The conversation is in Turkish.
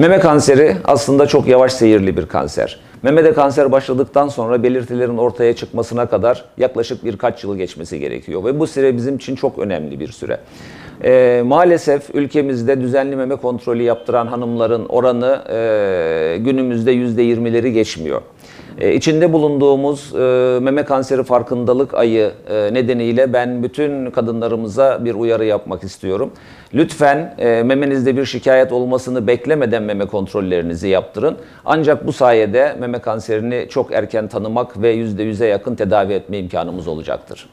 Meme kanseri aslında çok yavaş seyirli bir kanser. Memede kanser başladıktan sonra belirtilerin ortaya çıkmasına kadar yaklaşık birkaç yıl geçmesi gerekiyor ve bu süre bizim için çok önemli bir süre. Ee, maalesef ülkemizde düzenli meme kontrolü yaptıran hanımların oranı e, günümüzde %20'leri geçmiyor. E, içinde bulunduğumuz e, meme kanseri farkındalık ayı e, nedeniyle ben bütün kadınlarımıza bir uyarı yapmak istiyorum. Lütfen e, memenizde bir şikayet olmasını beklemeden meme kontrollerinizi yaptırın. Ancak bu sayede meme kanserini çok erken tanımak ve %100'e yakın tedavi etme imkanımız olacaktır.